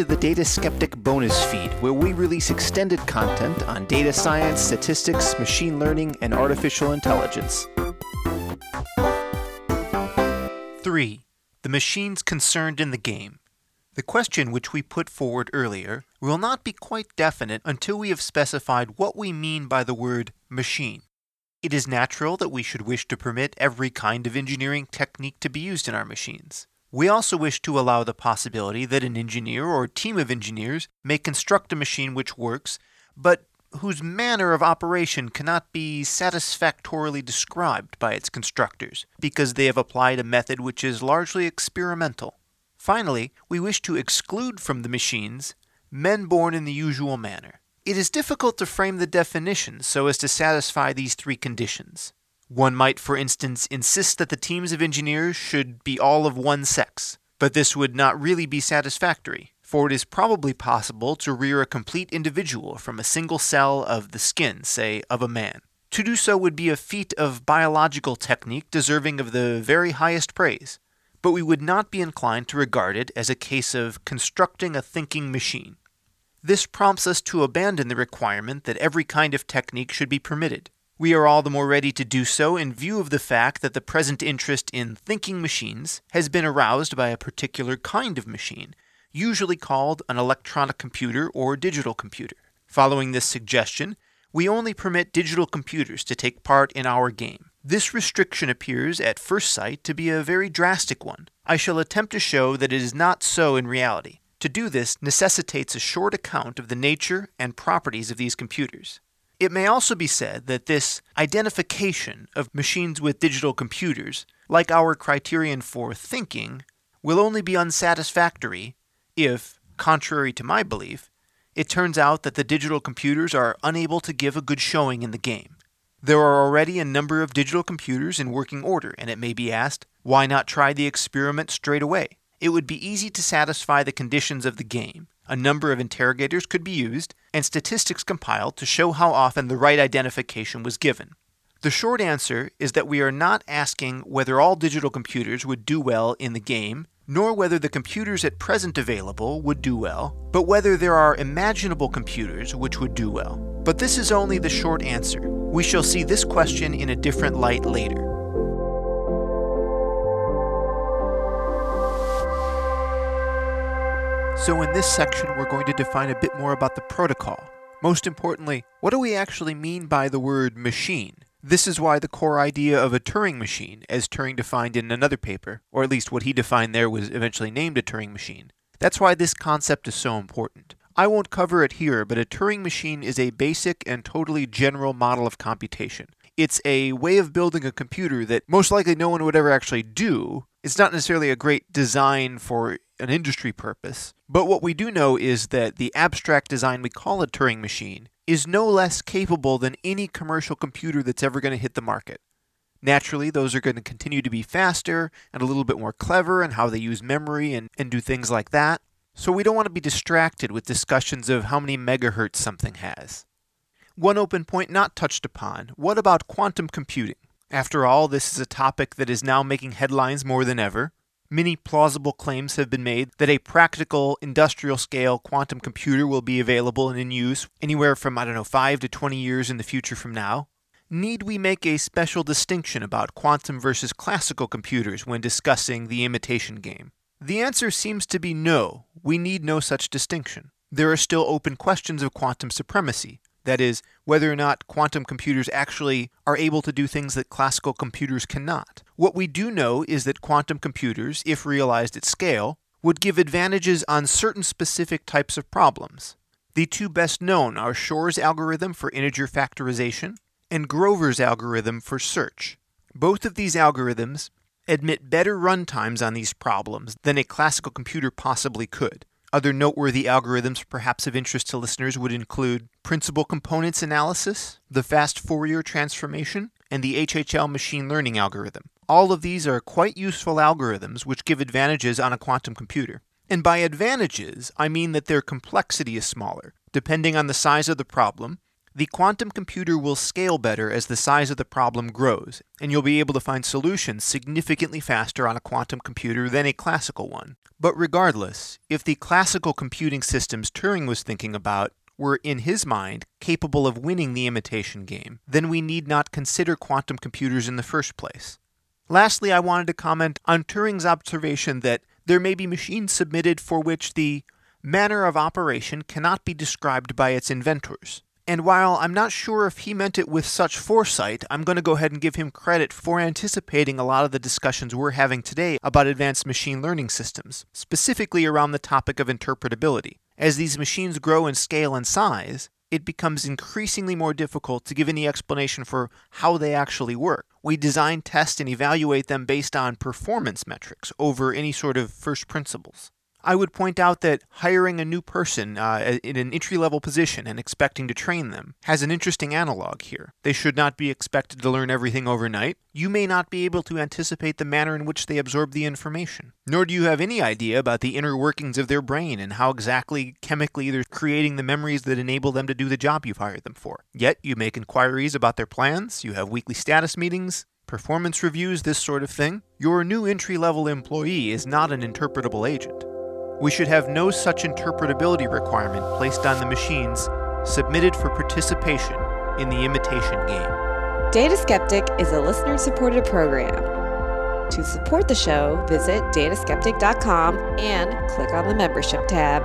to the Data Skeptic bonus feed, where we release extended content on data science, statistics, machine learning, and artificial intelligence. 3. The machines concerned in the game. The question which we put forward earlier will not be quite definite until we have specified what we mean by the word machine. It is natural that we should wish to permit every kind of engineering technique to be used in our machines. We also wish to allow the possibility that an engineer or team of engineers may construct a machine which works, but whose manner of operation cannot be satisfactorily described by its constructors, because they have applied a method which is largely experimental. Finally, we wish to exclude from the machines men born in the usual manner. It is difficult to frame the definition so as to satisfy these three conditions. One might, for instance, insist that the teams of engineers should be all of one sex, but this would not really be satisfactory, for it is probably possible to rear a complete individual from a single cell of the skin, say, of a man. To do so would be a feat of biological technique deserving of the very highest praise, but we would not be inclined to regard it as a case of constructing a thinking machine. This prompts us to abandon the requirement that every kind of technique should be permitted. We are all the more ready to do so in view of the fact that the present interest in thinking machines has been aroused by a particular kind of machine, usually called an electronic computer or digital computer. Following this suggestion, we only permit digital computers to take part in our game. This restriction appears at first sight to be a very drastic one. I shall attempt to show that it is not so in reality. To do this necessitates a short account of the nature and properties of these computers. It may also be said that this identification of machines with digital computers, like our criterion for thinking, will only be unsatisfactory if, contrary to my belief, it turns out that the digital computers are unable to give a good showing in the game. There are already a number of digital computers in working order, and it may be asked, why not try the experiment straight away? It would be easy to satisfy the conditions of the game, a number of interrogators could be used, and statistics compiled to show how often the right identification was given. The short answer is that we are not asking whether all digital computers would do well in the game, nor whether the computers at present available would do well, but whether there are imaginable computers which would do well. But this is only the short answer. We shall see this question in a different light later. So, in this section, we're going to define a bit more about the protocol. Most importantly, what do we actually mean by the word machine? This is why the core idea of a Turing machine, as Turing defined in another paper, or at least what he defined there was eventually named a Turing machine. That's why this concept is so important. I won't cover it here, but a Turing machine is a basic and totally general model of computation. It's a way of building a computer that most likely no one would ever actually do. It's not necessarily a great design for an industry purpose. But what we do know is that the abstract design we call a Turing machine is no less capable than any commercial computer that's ever going to hit the market. Naturally, those are going to continue to be faster and a little bit more clever in how they use memory and, and do things like that. So we don't want to be distracted with discussions of how many megahertz something has. One open point not touched upon what about quantum computing? After all, this is a topic that is now making headlines more than ever. Many plausible claims have been made that a practical industrial scale quantum computer will be available and in use anywhere from, I don't know, 5 to 20 years in the future from now. Need we make a special distinction about quantum versus classical computers when discussing the imitation game? The answer seems to be no, we need no such distinction. There are still open questions of quantum supremacy, that is, whether or not quantum computers actually are able to do things that classical computers cannot. What we do know is that quantum computers, if realized at scale, would give advantages on certain specific types of problems. The two best known are Shor's algorithm for integer factorization and Grover's algorithm for search. Both of these algorithms admit better runtimes on these problems than a classical computer possibly could. Other noteworthy algorithms, perhaps of interest to listeners, would include principal components analysis, the fast Fourier transformation, and the HHL machine learning algorithm. All of these are quite useful algorithms which give advantages on a quantum computer. And by advantages, I mean that their complexity is smaller, depending on the size of the problem, The quantum computer will scale better as the size of the problem grows, and you'll be able to find solutions significantly faster on a quantum computer than a classical one. But regardless, if the classical computing systems Turing was thinking about were, in his mind, capable of winning the imitation game, then we need not consider quantum computers in the first place. Lastly, I wanted to comment on Turing's observation that there may be machines submitted for which the manner of operation cannot be described by its inventors. And while I'm not sure if he meant it with such foresight, I'm going to go ahead and give him credit for anticipating a lot of the discussions we're having today about advanced machine learning systems, specifically around the topic of interpretability. As these machines grow in scale and size, it becomes increasingly more difficult to give any explanation for how they actually work. We design, test, and evaluate them based on performance metrics over any sort of first principles. I would point out that hiring a new person uh, in an entry level position and expecting to train them has an interesting analog here. They should not be expected to learn everything overnight. You may not be able to anticipate the manner in which they absorb the information, nor do you have any idea about the inner workings of their brain and how exactly chemically they're creating the memories that enable them to do the job you've hired them for. Yet, you make inquiries about their plans, you have weekly status meetings, performance reviews, this sort of thing. Your new entry level employee is not an interpretable agent. We should have no such interpretability requirement placed on the machines submitted for participation in the imitation game. Data Skeptic is a listener supported program. To support the show, visit dataskeptic.com and click on the membership tab.